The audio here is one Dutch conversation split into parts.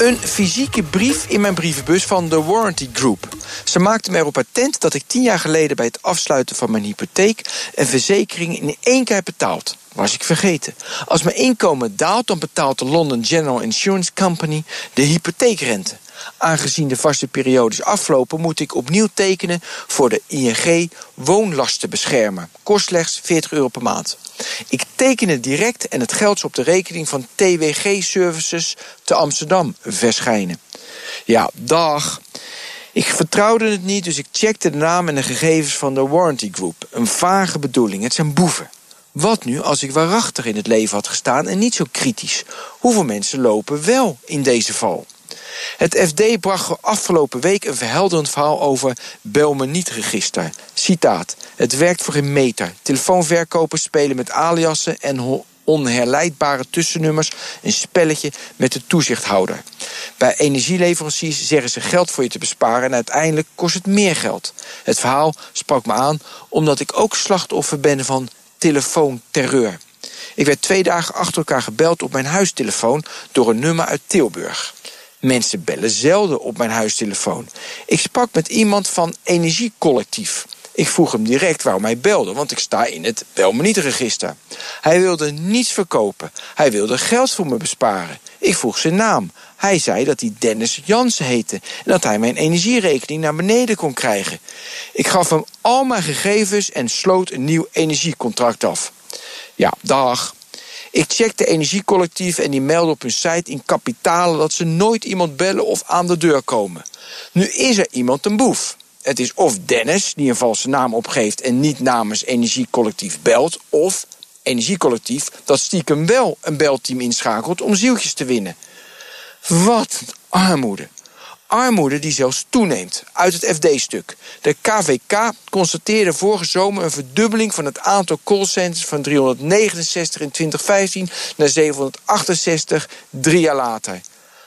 Een fysieke brief in mijn brievenbus van de Warranty Group. Ze maakten me erop attent dat ik tien jaar geleden bij het afsluiten van mijn hypotheek een verzekering in één keer betaald. Was ik vergeten. Als mijn inkomen daalt, dan betaalt de London General Insurance Company de hypotheekrente. Aangezien de vaste periode is afgelopen, moet ik opnieuw tekenen voor de ING woonlastenbeschermer. Kost slechts 40 euro per maand. Ik teken het direct en het geld op de rekening van TWG Services te Amsterdam verschijnen. Ja, dag. Ik vertrouwde het niet, dus ik checkte de naam en de gegevens van de Warranty Group. Een vage bedoeling, het zijn boeven. Wat nu als ik waarachtig in het leven had gestaan en niet zo kritisch? Hoeveel mensen lopen wel in deze val? Het FD bracht afgelopen week een verhelderend verhaal over Bel me niet register. Citaat. Het werkt voor een meter. Telefoonverkopers spelen met aliassen en onherleidbare tussennummers een spelletje met de toezichthouder. Bij energieleveranciers zeggen ze geld voor je te besparen en uiteindelijk kost het meer geld. Het verhaal sprak me aan omdat ik ook slachtoffer ben van telefoonterreur. Ik werd twee dagen achter elkaar gebeld op mijn huistelefoon door een nummer uit Tilburg. Mensen bellen zelden op mijn huistelefoon. Ik sprak met iemand van Energiecollectief. Ik vroeg hem direct waarom hij belde, want ik sta in het bel me niet register. Hij wilde niets verkopen. Hij wilde geld voor me besparen. Ik vroeg zijn naam. Hij zei dat hij Dennis Jansen heette en dat hij mijn energierekening naar beneden kon krijgen. Ik gaf hem al mijn gegevens en sloot een nieuw energiecontract af. Ja, dag. Ik checkte energiecollectief en die melden op hun site in kapitalen dat ze nooit iemand bellen of aan de deur komen. Nu is er iemand een boef. Het is of Dennis, die een valse naam opgeeft en niet namens Energiecollectief belt, of Energiecollectief dat stiekem wel een belteam inschakelt om zieltjes te winnen. Wat armoede. Armoede die zelfs toeneemt. Uit het FD-stuk. De KVK constateerde vorige zomer een verdubbeling van het aantal callcenters van 369 in 2015 naar 768 drie jaar later.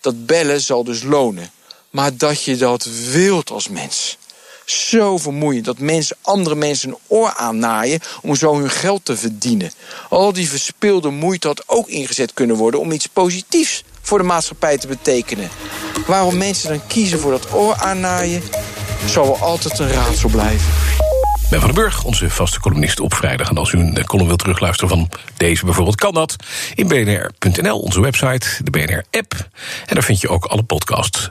Dat bellen zal dus lonen. Maar dat je dat wilt als mens zo vermoeiend dat mensen andere mensen een oor aannaaien om zo hun geld te verdienen. Al die verspilde moeite had ook ingezet kunnen worden om iets positiefs voor de maatschappij te betekenen. Waarom mensen dan kiezen voor dat oor aannaaien, zal wel altijd een raadsel blijven. Ben van den Burg, onze vaste columnist op vrijdag. En als u een column wilt terugluisteren van deze bijvoorbeeld, kan dat in bnr.nl, onze website, de BNR-app. En daar vind je ook alle podcasts.